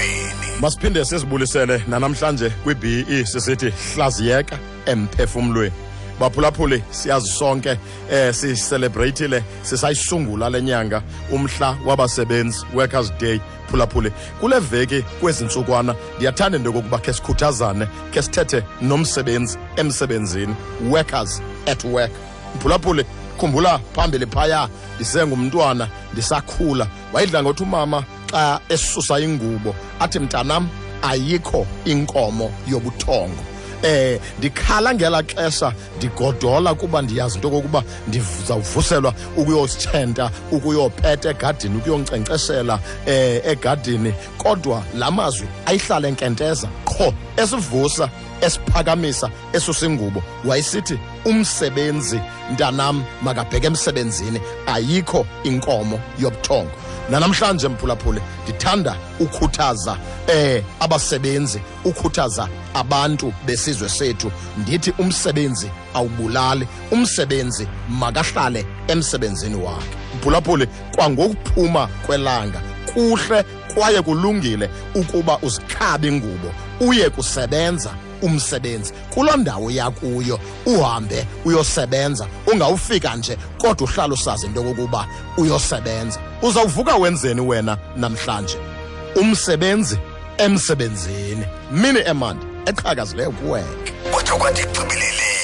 emgaqweni masiphinde sizibulisele nanamhlanje kwi-be sisithi hlaziyeka emphefumlweni baphulaphuli siyazi sonke eh sicelebrateile sisayisungula lenyanga umhla wabasebenzi workers day phulaphuli kule veki kwezi ntsukwana ndiyathanda into yokokuba khe sikhuthazane khe sithethe nomsebenzi emsebenzini workers at work. Mphulaphuli khumbula phambili phaya ndisengumntwana ndisakhula. Wayidla ngothi umama xa esusa ingubo athi mntanam ayikho inkomo yobuthongo. Eh ndikhala ngela xesha ndigodola kuba ndiyazi into kokuba ndizawuvuselwa ukuyositshenta ukuyopeta egadini ukuyonkcenkceshela eh egadini. Kodwa la mazwi ayihlala enkenteza qho esivusa esiphakamisa esusingubo wayesithi umsebenzi mntanam makabheke emsebenzini ayikho inkomo yobuthongo. Nanamhlanje mphulaphule ndithanda ukhuthaza eh abasebenzi ukhuthaza abantu besizwe sethu. Ndithi umsebenzi awubulali umsebenzi makahlale emsebenzini wakhe. Mphulaphule kwangokuphuma kwelanga kuhle kwaye kulungile ukuba uzikhabe ingubo uye kusebenza. Umsebenzi. Kuloo ndawo yakuyo uhambe uyosebenza. Ungawufika nje kodwa uhlala usazi into yokokuba uyosebenza. Uzawuvuka wenzeni wena namhlanje? Umsebenzi emsebenzini. Mini emandi eqhakazileyo kuweke kodwa kwathi ekugqibeleleni